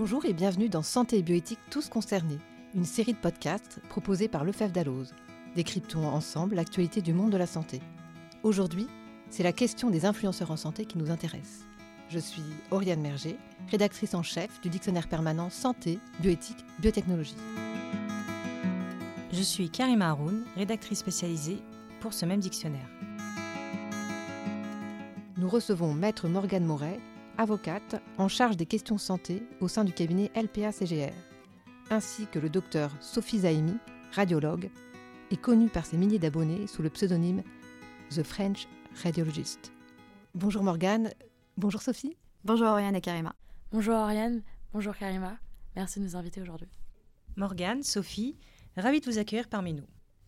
Bonjour et bienvenue dans Santé et bioéthique tous concernés, une série de podcasts proposés par Lefebvre Dalloz. Décryptons ensemble l'actualité du monde de la santé. Aujourd'hui, c'est la question des influenceurs en santé qui nous intéresse. Je suis Oriane Merger, rédactrice en chef du dictionnaire permanent Santé, bioéthique, biotechnologie. Je suis Karima Haroun, rédactrice spécialisée pour ce même dictionnaire. Nous recevons Maître Morgane Moret, avocate en charge des questions santé au sein du cabinet LPA-CGR, ainsi que le docteur Sophie Zaimi, radiologue, et connue par ses milliers d'abonnés sous le pseudonyme The French Radiologist. Bonjour Morgane, bonjour Sophie. Bonjour Oriane et Karima. Bonjour Oriane, bonjour Karima. Merci de nous inviter aujourd'hui. Morgane, Sophie, ravi de vous accueillir parmi nous.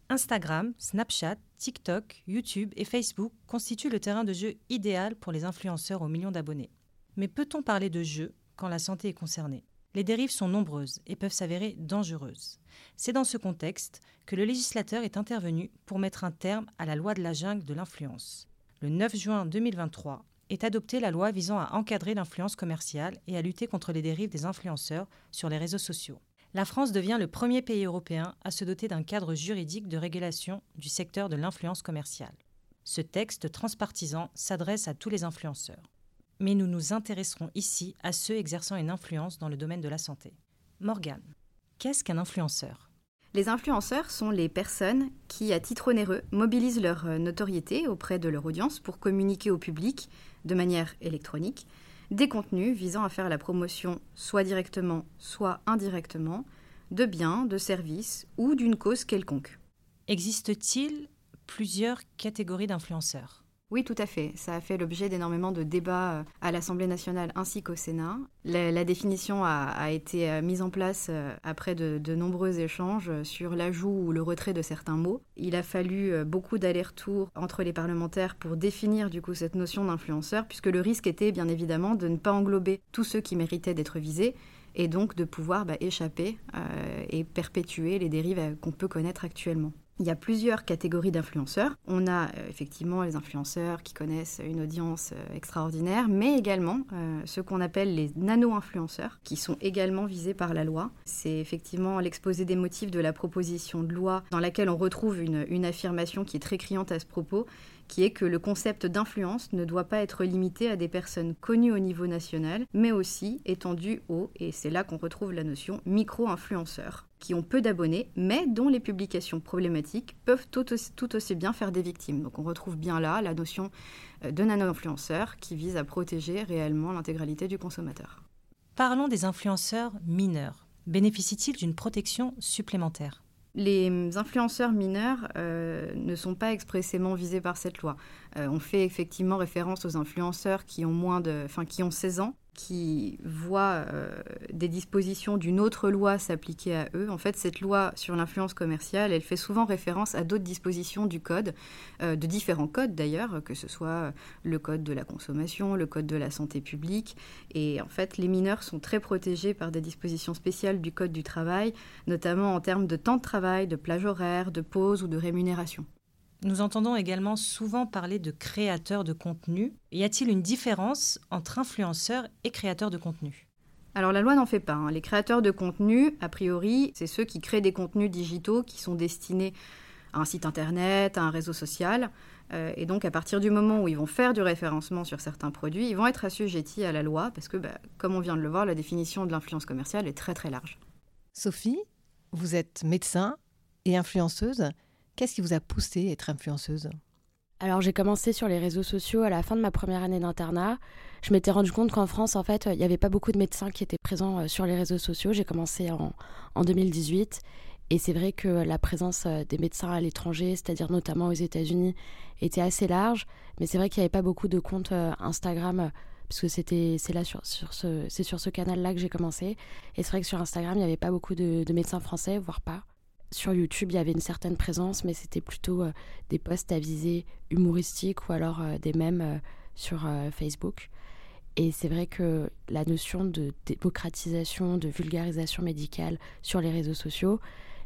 Instagram, Snapchat, TikTok, YouTube et Facebook constituent le terrain de jeu idéal pour les influenceurs aux millions d'abonnés. Mais peut-on parler de jeu quand la santé est concernée? Les dérives sont nombreuses et peuvent s'avérer dangereuses. C'est dans ce contexte que le législateur est intervenu pour mettre un terme à la loi de la jungle de l'influence. Le 9 juin 2023 est adoptée la loi visant à encadrer l'influence commerciale et à lutter contre les dérives des influenceurs sur les réseaux sociaux. La France devient le premier pays européen à se doter d'un cadre juridique de régulation du secteur de l'influence commerciale. Ce texte transpartisan s'adresse à tous les influenceurs mais nous nous intéresserons ici à ceux exerçant une influence dans le domaine de la santé. Morgane, qu'est-ce qu'un influenceur? Les influenceurs sont les personnes qui, à titre onéreux, mobilisent leur euh, notoriété auprès de leur audience pour communiquer au public, de manière électronique, des contenus visant à faire la promotion, soit directement, soit indirectement, de biens, de services ou d'une cause quelconque. Existe-t-il plusieurs catégories d'influenceurs? Oui, tout à fait. Ça a fait l'objet d'énormément de débats euh, à l'Assemblée nationale ainsi qu'au Sénat. La, définition a, été euh, mise en place euh, après de, nombreux échanges sur l'ajout ou le retrait de certains mots. Il a fallu beaucoup d'allers-retours entre les parlementaires pour définir du coup cette notion d'influenceur, puisque le risque était bien évidemment de ne pas englober tous ceux qui méritaient d'être visés et donc de pouvoir bah, échapper et perpétuer les dérives qu'on peut connaître actuellement. Il y a plusieurs catégories d'influenceurs. On a euh, effectivement les influenceurs qui connaissent une audience euh, extraordinaire, mais également euh, ceux qu'on appelle les nano-influenceurs, qui sont également visés par la loi. C'est effectivement l'exposé des motifs de la proposition de loi dans laquelle on retrouve une, une affirmation qui est très criante à ce propos, qui est que le concept d'influence ne doit pas être limité à des personnes connues au niveau national, mais aussi étendu aux, et c'est là qu'on retrouve la notion, micro-influenceurs, qui ont peu d'abonnés, mais dont les publications problématiques peuvent tout aussi, tout aussi, bien faire des victimes. Donc on retrouve bien là la notion euh, de nano-influenceur qui vise à protéger réellement l'intégralité du consommateur. Parlons des influenceurs mineurs. Bénéficient-ils d'une protection supplémentaire? Les influenceurs mineurs euh, ne sont pas expressément visés par cette loi. Euh, on fait effectivement référence aux influenceurs qui ont moins de, enfin qui ont 16 ans qui voient euh, des dispositions d'une autre loi s'appliquer à eux. En fait, cette loi sur l'influence commerciale, elle fait souvent référence à d'autres dispositions du code, euh, de différents codes d'ailleurs, que ce soit le code de la consommation, le code de la santé publique. Et en fait, les mineurs sont très protégés par des dispositions spéciales du code du travail, notamment en termes de temps de travail, de plage horaire, de pause ou de rémunération. Nous entendons également souvent parler de créateurs de contenu. Y a-t-il une différence entre influenceurs et créateurs de contenu? Alors la loi n'en fait pas. Hein. Les créateurs de contenu, a priori, c'est ceux qui créent des contenus digitaux qui sont destinés à un site internet, à un réseau social. Euh, et donc à partir du moment où ils vont faire du référencement sur certains produits, ils vont être assujettis à la loi parce que, bah, comme on vient de le voir, la définition de l'influence commerciale est très très large. Sophie, vous êtes médecin et influenceuse. Qu'est-ce qui vous a poussé à être influenceuse? Alors j'ai commencé sur les réseaux sociaux à la fin de ma première année d'internat. Je m'étais rendu compte qu'en France, en fait, il n'y avait pas beaucoup de médecins qui étaient présents euh, sur les réseaux sociaux. J'ai commencé en, en 2018 et c'est vrai que la présence euh, des médecins à l'étranger, c'est-à-dire notamment aux États-Unis, était assez large. Mais c'est vrai qu'il n'y avait pas beaucoup de comptes euh, Instagram puisque c'était c'est là sur, ce c'est sur ce canal-là que j'ai commencé. Et c'est vrai que sur Instagram, il n'y avait pas beaucoup de médecins français, voire pas sur YouTube, il y avait une certaine présence, mais c'était plutôt euh, des posts à visée humoristique ou alors euh, des mèmes euh, sur Facebook. Et c'est vrai que la notion de démocratisation, de vulgarisation médicale sur les réseaux sociaux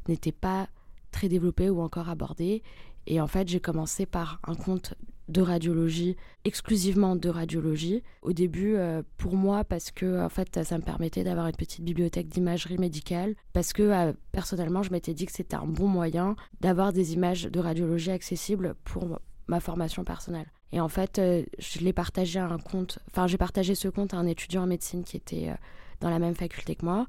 n'était pas très développée ou encore abordée. Et en fait, j'ai commencé par un compte de radiologie, exclusivement de radiologie. Au début, euh, pour moi, parce que en fait, ça me permettait d'avoir une petite bibliothèque d'imagerie médicale, parce que euh, personnellement, je m'étais dit que c'était un bon moyen d'avoir des images de radiologie accessibles pour ma formation personnelle. Et en fait, euh, je l'ai partagé à un compte, enfin, j'ai partagé ce compte à un étudiant en médecine qui était dans la même faculté que moi.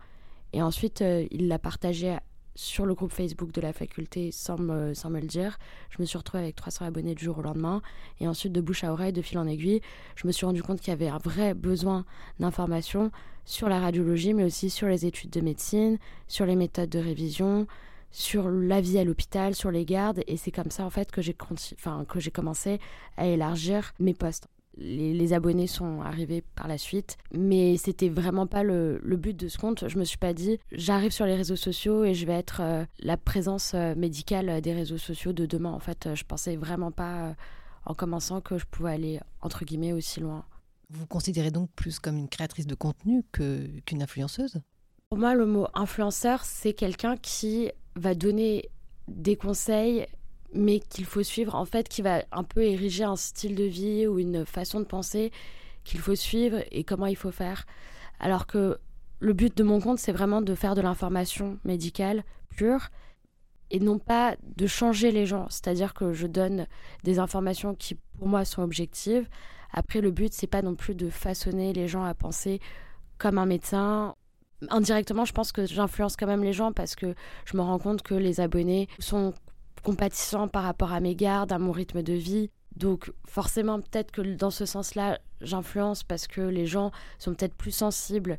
Et ensuite, il l'a partagé sur le groupe Facebook de la faculté sans me, sans me le dire. Je me suis retrouvée avec 300 abonnés du jour au lendemain. Et ensuite, de bouche à oreille, de fil en aiguille, je me suis rendu compte qu'il y avait un vrai besoin d'informations sur la radiologie, mais aussi sur les études de médecine, sur les méthodes de révision, sur la vie à l'hôpital, sur les gardes. Et c'est comme ça, en fait, que j'ai enfin, commencé à élargir mes postes les, abonnés sont arrivés par la suite. Mais c'était vraiment pas le, but de ce compte. Je me suis pas dit, j'arrive sur les réseaux sociaux et je vais être euh, la présence euh, médicale des réseaux sociaux de demain. En fait, je pensais vraiment pas, euh, en commençant, que je pouvais aller, entre guillemets, aussi loin. Vous vous considérez donc plus comme une créatrice de contenu qu'une influenceuse? Pour moi, le mot influenceur, c'est quelqu'un qui va donner des conseils mais qu'il faut suivre, en fait, qui va un peu ériger un style de vie ou une façon de penser qu'il faut suivre et comment il faut faire. Alors que le but de mon compte, c'est vraiment de faire de l'information médicale pure et non pas de changer les gens. C'est-à-dire que je donne des informations qui, pour moi, sont objectives. Après, le but, c'est pas non plus de façonner les gens à penser comme un médecin. Indirectement, je pense que j'influence quand même les gens parce que je me rends compte que les abonnés sont compatissant par rapport à mes gardes, à mon rythme de vie. Donc forcément, peut-être que dans ce sens-là, j'influence parce que les gens sont peut-être plus sensibles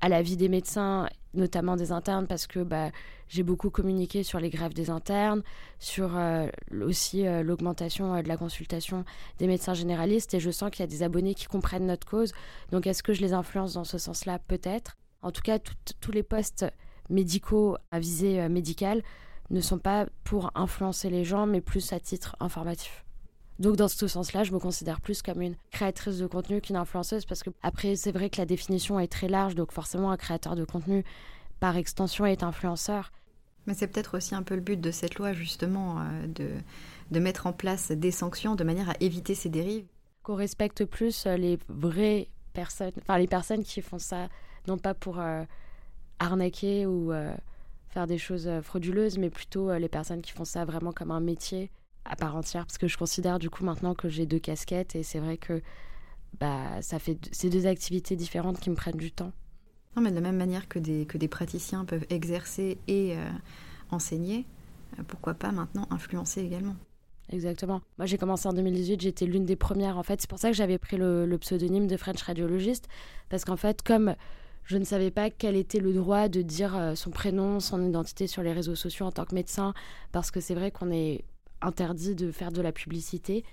à la vie des médecins, notamment des internes, parce que bah, j'ai beaucoup communiqué sur les grèves des internes, sur euh, aussi euh, l'augmentation euh, de la consultation des médecins généralistes, et je sens qu'il y a des abonnés qui comprennent notre cause. Donc est-ce que je les influence dans ce sens-là? Peut-être. En tout cas, tous les postes médicaux à visée médicale ne sont pas pour influencer les gens, mais plus à titre informatif. Donc dans ce sens-là, je me considère plus comme une créatrice de contenu qu'une influenceuse, parce que après, c'est vrai que la définition est très large, donc forcément un créateur de contenu, par extension, est influenceur. Mais c'est peut-être aussi un peu le but de cette loi, justement, euh, de, de mettre en place des sanctions de manière à éviter ces dérives. Qu'on respecte plus euh, les vraies personnes, enfin les personnes qui font ça, non pas pour euh, arnaquer ou faire des choses euh, frauduleuses, mais plutôt euh, les personnes qui font ça vraiment comme un métier à part entière, parce que je considère du coup maintenant que j'ai deux casquettes et c'est vrai que bah, ça fait ces deux activités différentes qui me prennent du temps. Non, mais de la même manière que des, que des praticiens peuvent exercer et euh, enseigner, pourquoi pas maintenant influencer également Exactement. Moi, j'ai commencé en 2018, j'étais l'une des premières en fait. C'est pour ça que j'avais pris le, le, pseudonyme de French radiologiste, parce qu'en fait, comme je ne savais pas quel était le droit de dire euh, son prénom, son identité sur les réseaux sociaux en tant que médecin, parce que c'est vrai qu'on est interdit de faire de la publicité.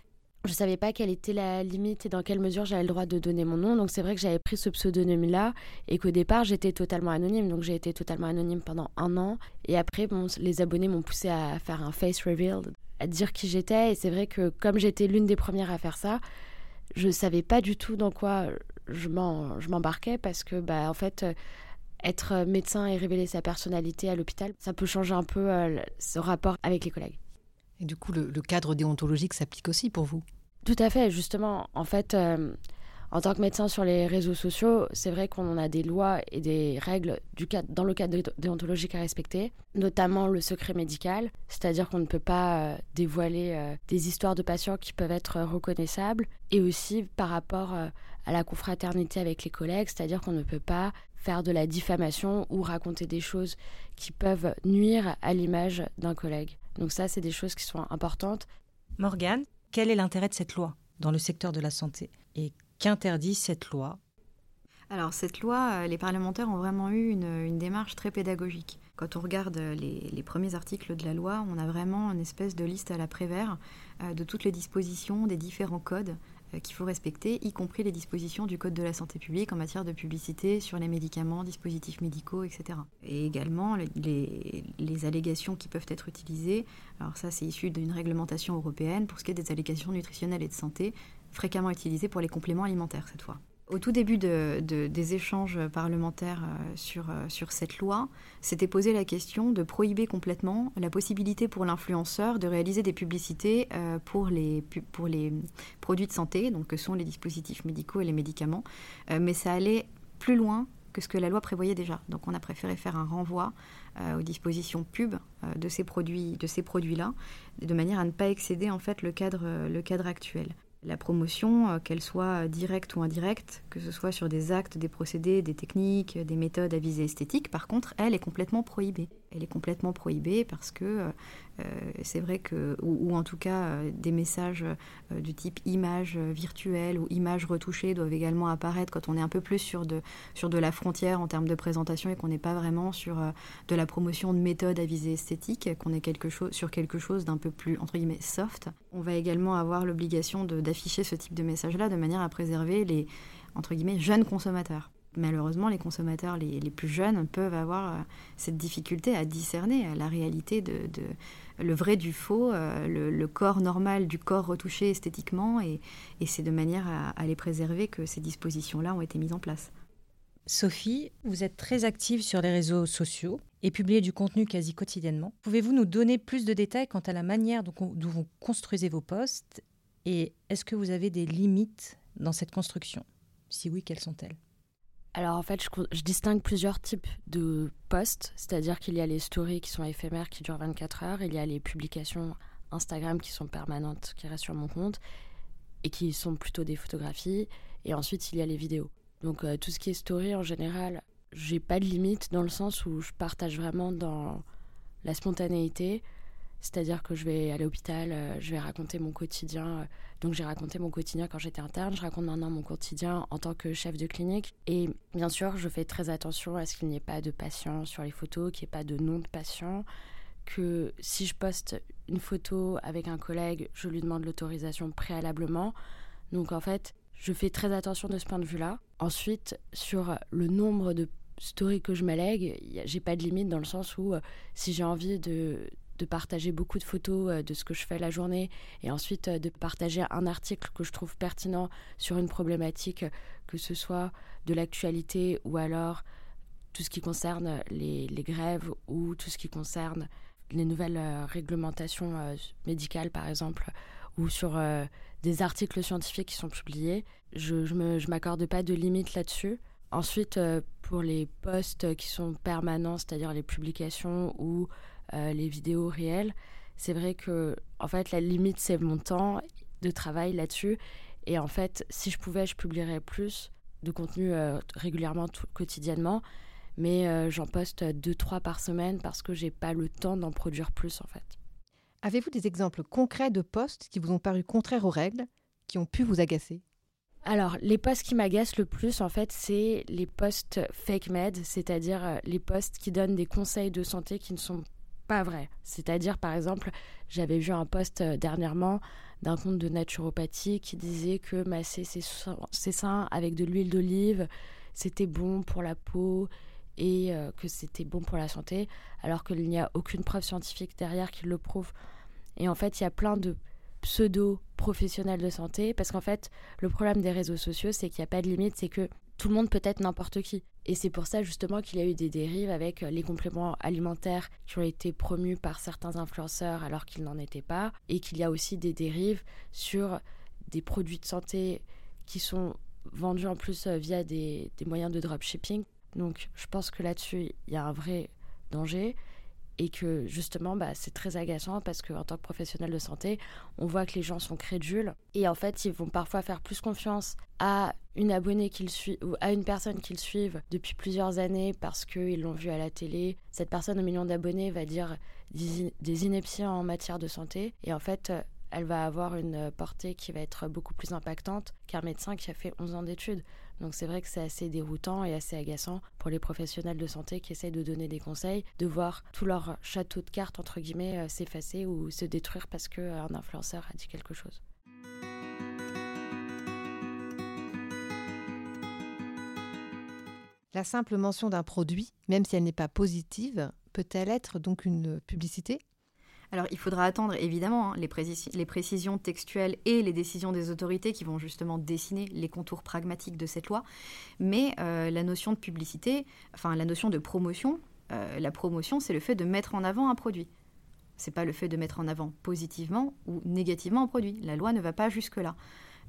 Je ne savais pas quelle était la limite et dans quelle mesure j'avais le droit de donner mon nom. Donc c'est vrai que j'avais pris ce pseudonyme-là et qu'au départ j'étais totalement anonyme. Donc j'ai été totalement anonyme pendant un an. Et après, les abonnés m'ont poussé à faire un face reveal, à dire qui j'étais. Et c'est vrai que comme j'étais l'une des premières à faire ça, je ne savais pas du tout dans quoi je m'embarquais parce que, bah, en fait, euh, être médecin et révéler sa personnalité à l'hôpital, ça peut changer un peu euh, ce rapport avec les collègues. Et du coup, le, cadre déontologique s'applique aussi pour vous? Tout à fait, justement. En fait, euh, en tant que médecin sur les réseaux sociaux, c'est vrai qu'on a des lois et des règles dans le cadre déontologique à respecter, notamment le secret médical, c'est-à-dire qu'on ne peut pas euh, dévoiler euh, des histoires de patients qui peuvent être reconnaissables, et aussi par rapport euh, à la confraternité avec les collègues, c'est-à-dire qu'on ne peut pas faire de la diffamation ou raconter des choses qui peuvent nuire à l'image d'un collègue. Donc ça, c'est des choses qui sont importantes. Morgane, quel est l'intérêt de cette loi dans le secteur de la santé qu'interdit cette loi alors cette loi, euh, les parlementaires ont vraiment eu une, démarche très pédagogique. Quand on regarde les, premiers articles de la loi, on a vraiment une espèce de liste à la Prévert euh, de toutes les dispositions des différents codes euh, qu'il faut respecter, y compris les dispositions du Code de la santé publique en matière de publicité sur les médicaments, dispositifs médicaux, etc. Et également les allégations qui peuvent être utilisées. Alors ça, c'est issu d'une réglementation européenne pour ce qui est des allégations nutritionnelles et de santé fréquemment utilisé pour les compléments alimentaires cette fois. Au tout début des échanges parlementaires euh, sur, euh, sur cette loi, s'était posé la question de prohiber complètement la possibilité pour l'influenceur de réaliser des publicités euh, pour les, produits de santé, donc que sont les dispositifs médicaux et les médicaments. Mais ça allait plus loin que ce que la loi prévoyait déjà. Donc on a préféré faire un renvoi aux dispositions pub de ces produits, de ces produits-là, de manière à ne pas excéder en fait le cadre actuel la promotion, euh, qu'elle soit directe ou indirecte, que ce soit sur des actes, des procédés, des techniques, des méthodes à visée esthétique, par contre, elle est complètement prohibée. Elle est complètement prohibée parce que euh, euh, c'est vrai que, ou, en tout cas, des messages du type image virtuelle ou image retouchée doivent également apparaître quand on est un peu plus sur de, sur de la frontière en termes de présentation et qu'on n'est pas vraiment sur de la promotion de méthodes à visée esthétique, qu'on est quelque chose, sur quelque chose d'un peu plus, entre guillemets, soft. On va également avoir l'obligation de afficher ce type de message-là de manière à préserver les entre guillemets jeunes consommateurs. Malheureusement, les consommateurs les, plus jeunes peuvent avoir euh, cette difficulté à discerner la réalité de, le vrai du faux, euh, le, corps normal du corps retouché esthétiquement, et, c'est de manière à, les préserver que ces dispositions-là ont été mises en place. Sophie, vous êtes très active sur les réseaux sociaux et publiez du contenu quasi quotidiennement. Pouvez-vous nous donner plus de détails quant à la manière dont vous construisez vos posts et est-ce que vous avez des limites dans cette construction? Si oui, quelles sont-elles? Alors en fait, je, distingue plusieurs types de posts, c'est-à-dire qu'il y a les stories qui sont éphémères, qui durent 24 heures, il y a les publications Instagram qui sont permanentes, qui restent sur mon compte, et qui sont plutôt des photographies, et ensuite il y a les vidéos. Donc euh, tout ce qui est story en général, j'ai pas de limite dans le sens où je partage vraiment dans la spontanéité. C'est-à-dire que je vais à l'hôpital, euh, je vais raconter mon quotidien. Euh, donc j'ai raconté mon quotidien quand j'étais interne, je raconte maintenant mon quotidien en tant que chef de clinique. Et bien sûr, je fais très attention à ce qu'il n'y ait pas de patients sur les photos, qu'il n'y ait pas de nom de patient, que si je poste une photo avec un collègue, je lui demande l'autorisation préalablement. Donc en fait, je fais très attention de ce point de vue-là. Ensuite, sur le nombre de stories que je m'allègue, j'ai pas de limite dans le sens où euh, si j'ai envie de, de partager beaucoup de photos euh, de ce que je fais la journée et ensuite euh, de partager un article que je trouve pertinent sur une problématique, que ce soit de l'actualité ou alors tout ce qui concerne les, grèves ou tout ce qui concerne les nouvelles euh, réglementations médicales par exemple ou sur des articles scientifiques qui sont publiés. Je ne m'accorde pas de limite là-dessus. Ensuite, pour les posts qui sont permanents, c'est-à-dire les publications ou les vidéos réelles, c'est vrai que en fait la limite c'est mon temps de travail là-dessus. Et en fait, si je pouvais, je publierais plus de contenu euh, régulièrement, quotidiennement. Mais euh, j'en poste deux, trois par semaine parce que j'ai pas le temps d'en produire plus en fait. Avez-vous des exemples concrets de posts qui vous ont paru contraires aux règles, qui ont pu vous agacer? Alors, les posts qui m'agacent le plus, en fait, c'est les posts fake med, c'est-à-dire les posts qui donnent des conseils de santé qui ne sont vrai. C'est-à-dire, par exemple, j'avais vu un post euh, dernièrement d'un compte de naturopathie qui disait que masser ses, seins avec de l'huile d'olive, c'était bon pour la peau et euh, que c'était bon pour la santé, alors qu'il n'y a aucune preuve scientifique derrière qui le prouve. Et en fait, il y a plein de pseudo-professionnels de santé, parce qu'en fait, le problème des réseaux sociaux, c'est qu'il n'y a pas de limite, c'est que tout le monde peut être n'importe qui. Et c'est pour ça justement qu'il y a eu des dérives avec euh, les compléments alimentaires qui ont été promus par certains influenceurs alors qu'ils n'en étaient pas, et qu'il y a aussi des dérives sur des produits de santé qui sont vendus en plus euh, via des, des moyens de dropshipping. Donc je pense que là-dessus, il y a un vrai danger et que justement bah, c'est très agaçant parce qu'en tant que professionnel de santé, on voit que les gens sont crédules et en fait ils vont parfois faire plus confiance à une abonnée qu'ils suivent ou à une personne qu'ils suivent depuis plusieurs années parce qu'ils l'ont vu à la télé. Cette personne au million d'abonnés va dire des inepties en matière de santé et en fait elle va avoir une portée qui va être beaucoup plus impactante qu'un médecin qui a fait 11 ans d'études. Donc c'est vrai que c'est assez déroutant et assez agaçant pour les professionnels de santé qui essayent de donner des conseils, de voir tout leur château de cartes, entre guillemets, euh, s'effacer ou se détruire parce qu'un euh, influenceur a dit quelque chose. La simple mention d'un produit, même si elle n'est pas positive, peut-elle être donc une publicité? Alors, il faudra attendre évidemment hein, les, précisions textuelles et les décisions des autorités qui vont justement dessiner les contours pragmatiques de cette loi. Mais euh, la notion de publicité, enfin la notion de promotion, euh, la promotion, c'est le fait de mettre en avant un produit. C'est pas le fait de mettre en avant positivement ou négativement un produit. La loi ne va pas jusque là.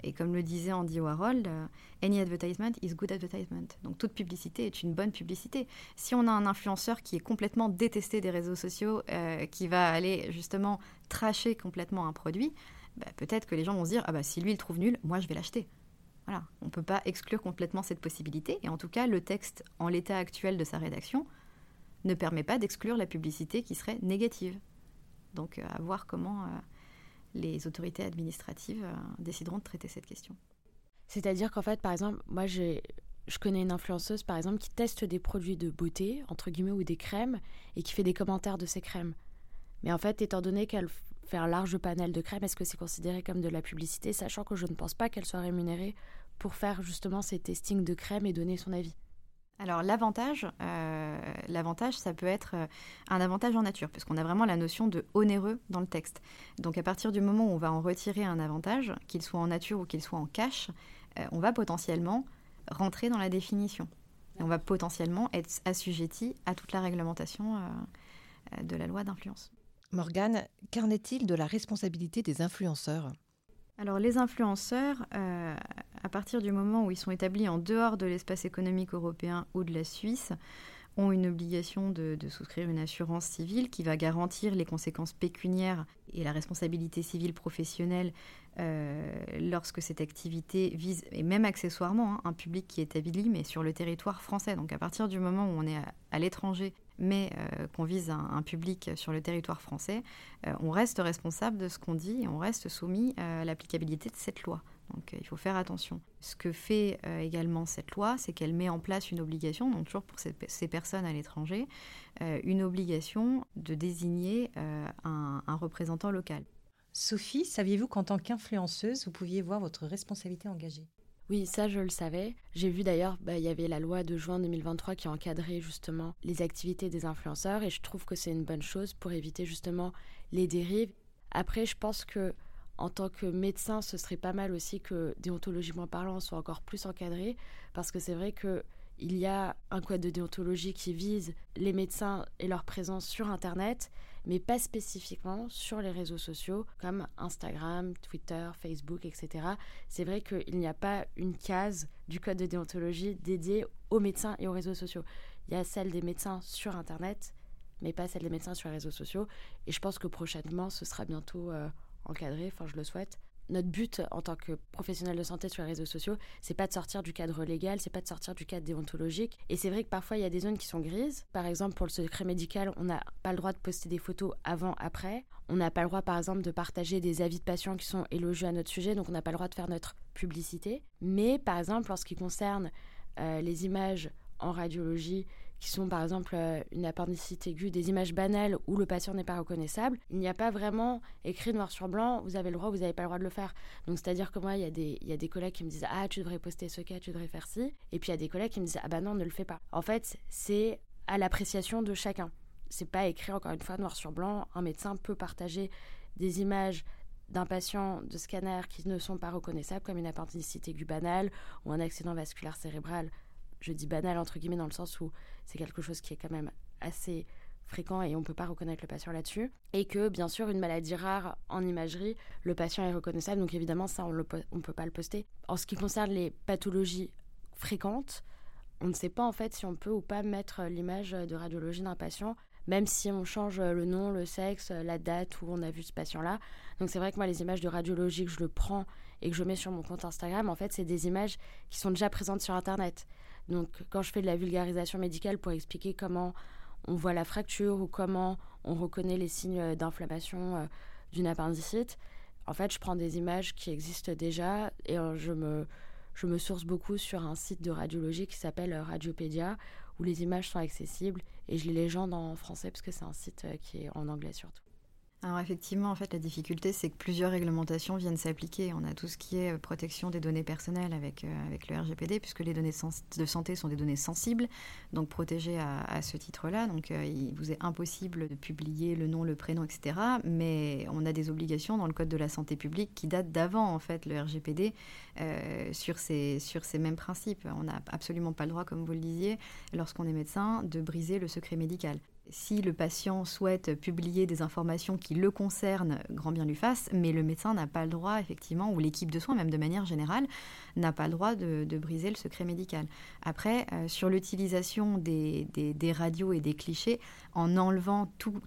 Et comme le disait Andy Warhol, euh, any advertisement is good advertisement. Donc toute publicité est une bonne publicité. Si on a un influenceur qui est complètement détesté des réseaux sociaux, euh, qui va aller justement tracher complètement un produit, bah, peut-être que les gens vont se dire ah bah si lui il trouve nul, moi je vais l'acheter. Voilà, on ne peut pas exclure complètement cette possibilité. Et en tout cas, le texte en l'état actuel de sa rédaction ne permet pas d'exclure la publicité qui serait négative. Donc euh, à voir comment les autorités administratives euh, décideront de traiter cette question. C'est-à-dire qu'en fait, par exemple, moi, je connais une influenceuse, par exemple, qui teste des produits de beauté, entre guillemets, ou des crèmes, et qui fait des commentaires de ces crèmes. Mais en fait, étant donné qu'elle fait un large panel de crèmes, est-ce que c'est considéré comme de la publicité, sachant que je ne pense pas qu'elle soit rémunérée pour faire justement ces testings de crèmes et donner son avis? Alors l'avantage, euh, l'avantage, ça peut être euh, un avantage en nature, puisqu'on a vraiment la notion de onéreux dans le texte. Donc à partir du moment où on va en retirer un avantage, qu'il soit en nature ou qu'il soit en cash, euh, on va potentiellement rentrer dans la définition. Et on va potentiellement être assujetti à toute la réglementation de la loi d'influence. Morgane, qu'en est-il de la responsabilité des influenceurs? Alors les influenceurs, euh, à partir du moment où ils sont établis en dehors de l'espace économique européen ou de la Suisse, ont une obligation de, souscrire une assurance civile qui va garantir les conséquences pécuniaires et la responsabilité civile professionnelle euh, lorsque cette activité vise, et même accessoirement, hein, un public qui est établi, mais sur le territoire français. Donc à partir du moment où on est à l'étranger mais euh, qu'on vise un, public sur le territoire français, euh, on reste responsable de ce qu'on dit et on reste soumis à l'applicabilité de cette loi. Donc euh, il faut faire attention. Ce que fait également cette loi, c'est qu'elle met en place une obligation, donc toujours pour ces, personnes à l'étranger, une obligation de désigner un, un représentant local. Sophie, saviez-vous qu'en tant qu'influenceuse, vous pouviez voir votre responsabilité engagée? Oui, ça je le savais. J'ai vu d'ailleurs, bah, il y avait la loi de juin 2023 qui encadrait justement les activités des influenceurs et je trouve que c'est une bonne chose pour éviter justement les dérives. Après, je pense que en tant que médecin, ce serait pas mal aussi que déontologiquement parlant, on soit encore plus encadré parce que c'est vrai que il y a un code de déontologie qui vise les médecins et leur présence sur Internet, mais pas spécifiquement sur les réseaux sociaux comme Instagram, Twitter, Facebook, etc. C'est vrai qu'il n'y a pas une case du code de déontologie dédiée aux médecins et aux réseaux sociaux. Il y a celle des médecins sur Internet, mais pas celle des médecins sur les réseaux sociaux. Et je pense que prochainement, ce sera bientôt euh, encadré, enfin je le souhaite, notre but en tant que professionnel de santé sur les réseaux sociaux, c'est pas de sortir du cadre légal, c'est pas de sortir du cadre déontologique. Et c'est vrai que parfois il y a des zones qui sont grises. Par exemple, pour le secret médical, on n'a pas le droit de poster des photos avant, après. On n'a pas le droit, par exemple, de partager des avis de patients qui sont élogieux à notre sujet, donc on n'a pas le droit de faire notre publicité. Mais par exemple, en ce qui concerne euh, les images en radiologie qui sont par exemple euh, une appendicite aiguë, des images banales où le patient n'est pas reconnaissable, il n'y a pas vraiment écrit noir sur blanc, vous avez le droit, vous n'avez pas le droit de le faire. Donc c'est-à-dire que moi, il y, a des, collègues qui me disent Ah, tu devrais poster ce cas, tu devrais faire ci. Et puis il y a des collègues qui me disent Ah bah non, ne le fais pas. En fait, c'est à l'appréciation de chacun. C'est pas écrit encore une fois noir sur blanc. Un médecin peut partager des images d'un patient de scanner qui ne sont pas reconnaissables comme une appendicite aiguë banale ou un accident vasculaire cérébral je dis banal entre guillemets dans le sens où c'est quelque chose qui est quand même assez fréquent et on ne peut pas reconnaître le patient là-dessus. Et que bien sûr, une maladie rare en imagerie, le patient est reconnaissable, donc évidemment ça, on ne peut pas le poster. En ce qui concerne les pathologies fréquentes, on ne sait pas en fait si on peut ou pas mettre l'image de radiologie d'un patient, même si on change le nom, le sexe, la date où on a vu ce patient-là. Donc c'est vrai que moi, les images de radiologie que je le prends et que je mets sur mon compte Instagram, en fait, c'est des images qui sont déjà présentes sur Internet. Donc quand je fais de la vulgarisation médicale pour expliquer comment on voit la fracture ou comment on reconnaît les signes d'inflammation euh, d'une appendicite, en fait je prends des images qui existent déjà et euh, je me, je me source beaucoup sur un site de radiologie qui s'appelle euh, Radiopédia où les images sont accessibles et je les légende en français parce que c'est un site qui est en anglais surtout. Alors effectivement, en fait, la difficulté, c'est que plusieurs réglementations viennent s'appliquer. On a tout ce qui est euh, protection des données personnelles avec, euh, le RGPD, puisque les données de santé sont des données sensibles, donc protégées à, ce titre-là. Donc euh, il vous est impossible de publier le nom, le prénom, etc. Mais on a des obligations dans le Code de la santé publique qui datent d'avant, en fait, le RGPD, sur, ces, sur ces mêmes principes. On n'a absolument pas le droit, comme vous le disiez, lorsqu'on est médecin, de briser le secret médical si le patient souhaite publier des informations qui le concernent, grand bien lui fasse, mais le médecin n'a pas le droit, effectivement, ou l'équipe de soins, même de manière générale, n'a pas le droit de, briser le secret médical. Après, euh, sur l'utilisation des, radios et des clichés, en enlevant tout,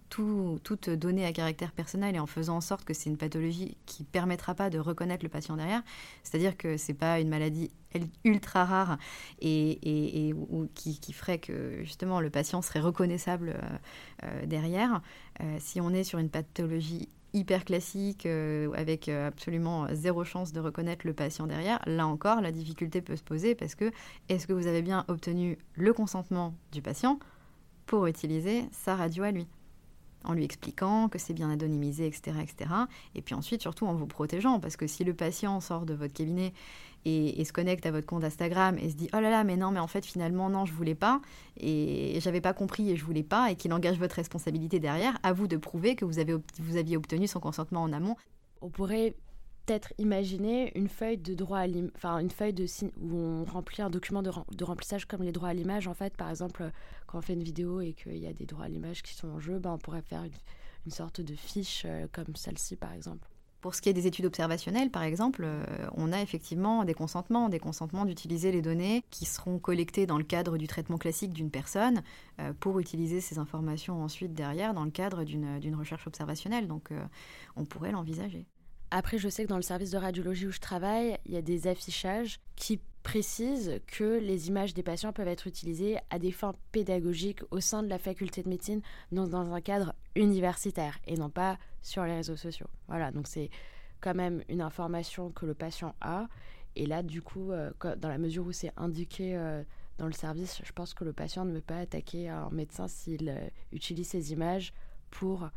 toute donnée à caractère personnel et en faisant en sorte que c'est une pathologie qui ne permettra pas de reconnaître le patient derrière, c'est-à-dire que ce n'est pas une maladie ultra rare et, qui, ferait que justement le patient serait reconnaissable euh, euh, derrière. si on est sur une pathologie hyper classique euh, avec euh, absolument zéro chance de reconnaître le patient derrière, là encore, la difficulté peut se poser parce que est-ce que vous avez bien obtenu le consentement du patient pour utiliser sa radio à lui? En lui expliquant que c'est bien anonymisé, etc., etc. Et puis ensuite, surtout en vous protégeant, parce que si le patient sort de votre cabinet et, se connecte à votre compte Instagram et se dit oh là là mais non mais en fait finalement non je voulais pas et j'avais pas compris et je voulais pas et qu'il engage votre responsabilité derrière, à vous de prouver que vous avez vous aviez obtenu son consentement en amont. On pourrait peut-être imaginer une feuille de droit enfin une feuille où on remplit un document de, remplissage comme les droits à l'image en fait par exemple quand on fait une vidéo et qu'il y a des droits à l'image qui sont en jeu ben on pourrait faire une, sorte de fiche euh, comme celle-ci par exemple pour ce qui est des études observationnelles, par exemple, euh, on a effectivement des consentements, des consentements d'utiliser les données qui seront collectées dans le cadre du traitement classique d'une personne euh, pour utiliser ces informations ensuite derrière dans le cadre d'une recherche observationnelle. Donc on pourrait l'envisager. Après, je sais que dans le service de radiologie où je travaille, il y a des affichages qui précisent que les images des patients peuvent être utilisées à des fins pédagogiques au sein de la faculté de médecine, donc dans un cadre universitaire et non pas sur les réseaux sociaux. Voilà, donc c'est quand même une information que le patient a. Et là, du coup, euh, dans la mesure où c'est indiqué euh, dans le service, je pense que le patient ne veut pas attaquer un médecin s'il euh, utilise ces images pour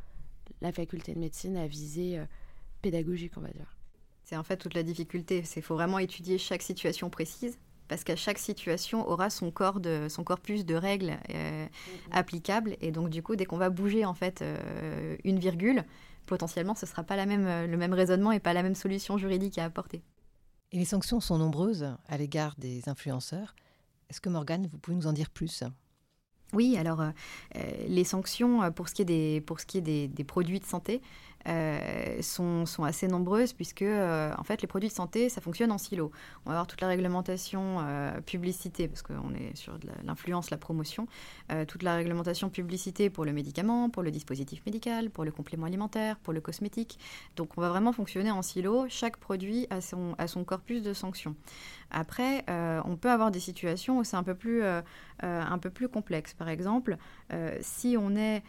la faculté de médecine à visée pédagogique, on va dire. C'est en fait toute la difficulté. C'est faut vraiment étudier chaque situation précise parce qu'à chaque situation aura son, corps de, son corpus de règles euh, mm-hmm. applicables. Et donc, du coup, dès qu'on va bouger en fait euh, une virgule, potentiellement, ce ne sera pas la même, le même raisonnement et pas la même solution juridique à apporter. Et les sanctions sont nombreuses à l'égard des influenceurs. Est-ce que Morgane, vous pouvez nous en dire plus? Oui, alors euh, les sanctions pour ce qui est des, pour ce qui est des, des produits de santé, euh, sont, assez nombreuses puisque euh, en fait les produits de santé ça fonctionne en silo. On va avoir toute la réglementation euh, publicité parce qu'on est sur l'influence, la promotion, toute la réglementation publicité pour le médicament, pour le dispositif médical, pour le complément alimentaire, pour le cosmétique. Donc on va vraiment fonctionner en silo. Chaque produit a son, a son corpus de sanctions. Après, on peut avoir des situations où c'est un peu plus un peu plus complexe. Par exemple, si on est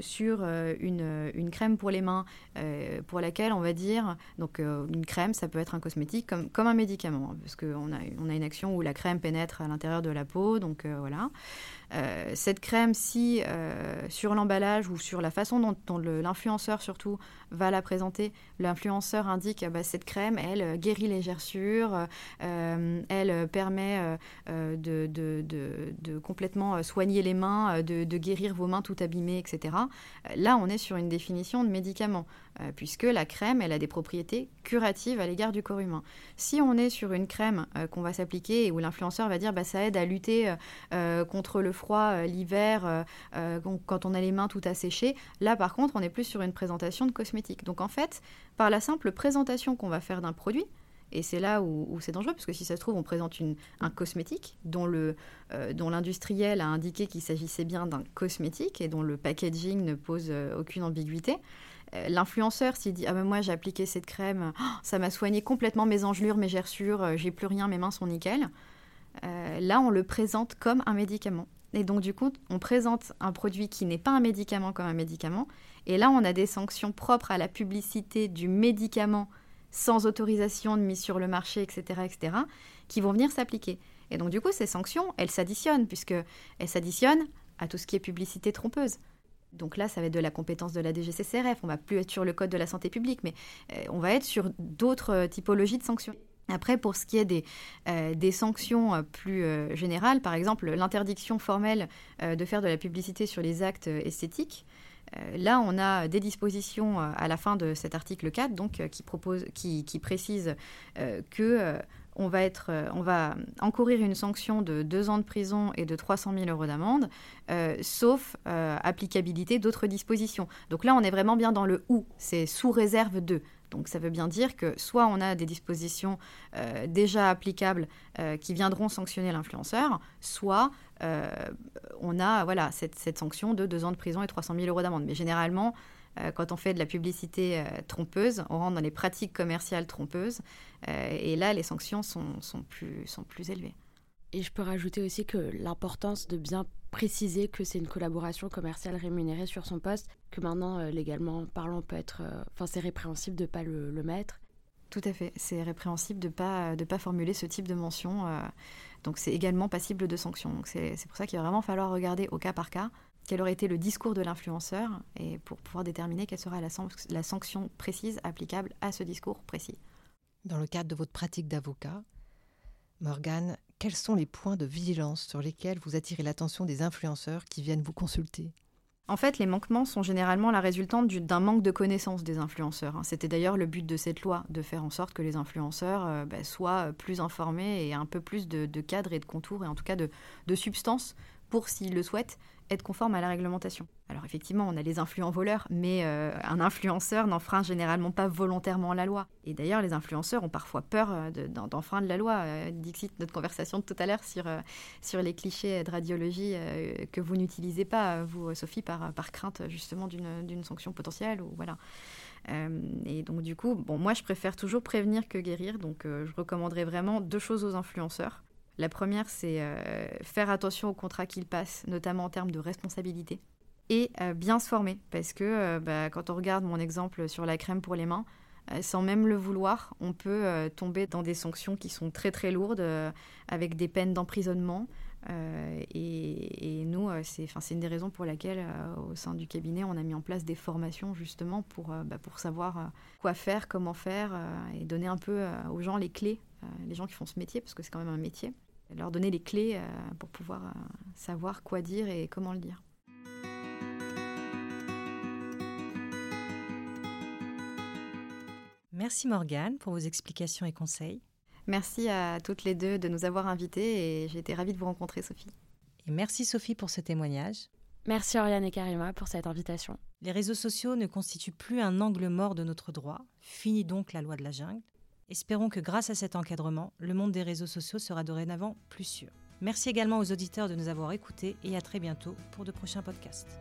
sur une, une crème pour les mains euh, pour laquelle on va dire, donc euh, une crème, ça peut être un cosmétique comme, un médicament, hein, parce qu'on a, on a une action où la crème pénètre à l'intérieur de la peau, donc euh, voilà. cette crème, si sur l'emballage ou sur la façon dont, l'influenceur surtout va la présenter, l'influenceur indique bah, cette crème, elle guérit les gerçures, elle permet de, complètement soigner les mains, de, guérir vos mains tout abîmées, etc. Là, on est sur une définition de médicament euh, puisque la crème, elle a des propriétés curatives à l'égard du corps humain. Si on est sur une crème euh, qu'on va s'appliquer et où l'influenceur va dire bah, ça aide à lutter euh, contre le froid l'hiver quand on a les mains tout asséchées, là par contre on est plus sur une présentation de cosmétique. Donc en fait, par la simple présentation qu'on va faire d'un produit, et c'est là où, c'est dangereux, parce que si ça se trouve, on présente un cosmétique dont, dont l'industriel a indiqué qu'il s'agissait bien d'un cosmétique et dont le packaging ne pose aucune ambiguïté. Euh, l'influenceur, s'il dit Ah ben moi j'ai appliqué cette crème, oh, ça m'a soigné complètement mes engelures, mes gerçures, euh, j'ai plus rien, mes mains sont nickel. Euh, là, on le présente comme un médicament. Et donc, du coup, on présente un produit qui n'est pas un médicament comme un médicament. Et là, on a des sanctions propres à la publicité du médicament sans autorisation de mise sur le marché, etc., etc., qui vont venir s'appliquer. Et donc, du coup, ces sanctions, elles s'additionnent, puisque elles s'additionnent à tout ce qui est publicité trompeuse. Donc là, ça va être de la compétence de la DGCCRF, on va plus être sur le code de la santé publique, mais euh, on va être sur d'autres typologies de sanctions. Après, pour ce qui est des, des sanctions plus générales, par exemple l'interdiction formelle de faire de la publicité sur les actes esthétiques, là, on a des dispositions à la fin de cet article 4 donc, qui, propose, qui, précise que on va, être, euh, on va encourir une sanction de deux ans de prison et de 300 000 euros d'amende, euh, sauf euh, applicabilité d'autres dispositions. Donc là, on est vraiment bien dans le ou, c'est sous réserve de. Donc ça veut bien dire que soit on a des dispositions déjà applicables qui viendront sanctionner l'influenceur, soit on a voilà, cette, sanction de deux ans de prison et 300 000 euros d'amende. Mais généralement, euh, quand on fait de la publicité euh, trompeuse, on rentre dans les pratiques commerciales trompeuses. Euh, et là, les sanctions sont, plus, sont plus élevées. Et je peux rajouter aussi que l'importance de bien préciser que c'est une collaboration commerciale rémunérée sur son poste, que maintenant, légalement parlant, peut être. Enfin, c'est répréhensible de ne pas le, le, mettre. Tout à fait. C'est répréhensible de ne pas, de pas formuler ce type de mention. donc, c'est également passible de sanctions. C'est pour ça qu'il va vraiment falloir regarder au cas par cas quel aurait été le discours de l'influenceur et pour pouvoir déterminer quelle sera la, sanction précise applicable à ce discours précis. Dans le cadre de votre pratique d'avocat, Morgane, quels sont les points de vigilance sur lesquels vous attirez l'attention des influenceurs qui viennent vous consulter? En fait, les manquements sont généralement la résultante d'un manque de connaissance des influenceurs. Hein. C'était d'ailleurs le but de cette loi, de faire en sorte que les influenceurs euh, bah, soient plus informés et un peu plus de, cadres et de contours, et en tout cas de substance pour, s'ils le souhaitent, être conforme à la réglementation. Alors effectivement, on a les influents voleurs, mais euh, un influenceur n'enfreint généralement pas volontairement la loi. Et d'ailleurs, les influenceurs ont parfois peur euh, d'enfreindre la loi. Euh, Dixit, notre conversation de tout à l'heure sur, sur les clichés de radiologie que vous n'utilisez pas, vous, Sophie, par, par crainte justement d'une sanction potentielle. Ou, voilà. et donc du coup, bon, moi je préfère toujours prévenir que guérir, donc je recommanderais vraiment deux choses aux influenceurs. La première, c'est euh, faire attention aux contrats qu'ils passent, notamment en termes de responsabilité, et euh, bien se former, parce que euh, bah, quand on regarde mon exemple sur la crème pour les mains, sans même le vouloir, on peut tomber dans des sanctions qui sont très très lourdes, avec des peines d'emprisonnement. Et, nous, c'est une des raisons pour laquelle, au sein du cabinet, on a mis en place des formations justement pour, bah, pour savoir quoi faire, comment faire, et donner un peu aux gens les clés, les gens qui font ce métier, parce que c'est quand même un métier leur donner les clés euh, pour pouvoir euh, savoir quoi dire et comment le dire. Merci Morgane pour vos explications et conseils. Merci à toutes les deux de nous avoir invités et j'ai été ravie de vous rencontrer Sophie. Et merci Sophie pour ce témoignage. Merci Oriane et Karima pour cette invitation. Les réseaux sociaux ne constituent plus un angle mort de notre droit. Fini donc la loi de la jungle. Espérons que grâce à cet encadrement, le monde des réseaux sociaux sera dorénavant plus sûr. Merci également aux auditeurs de nous avoir écoutés et à très bientôt pour de prochains podcasts.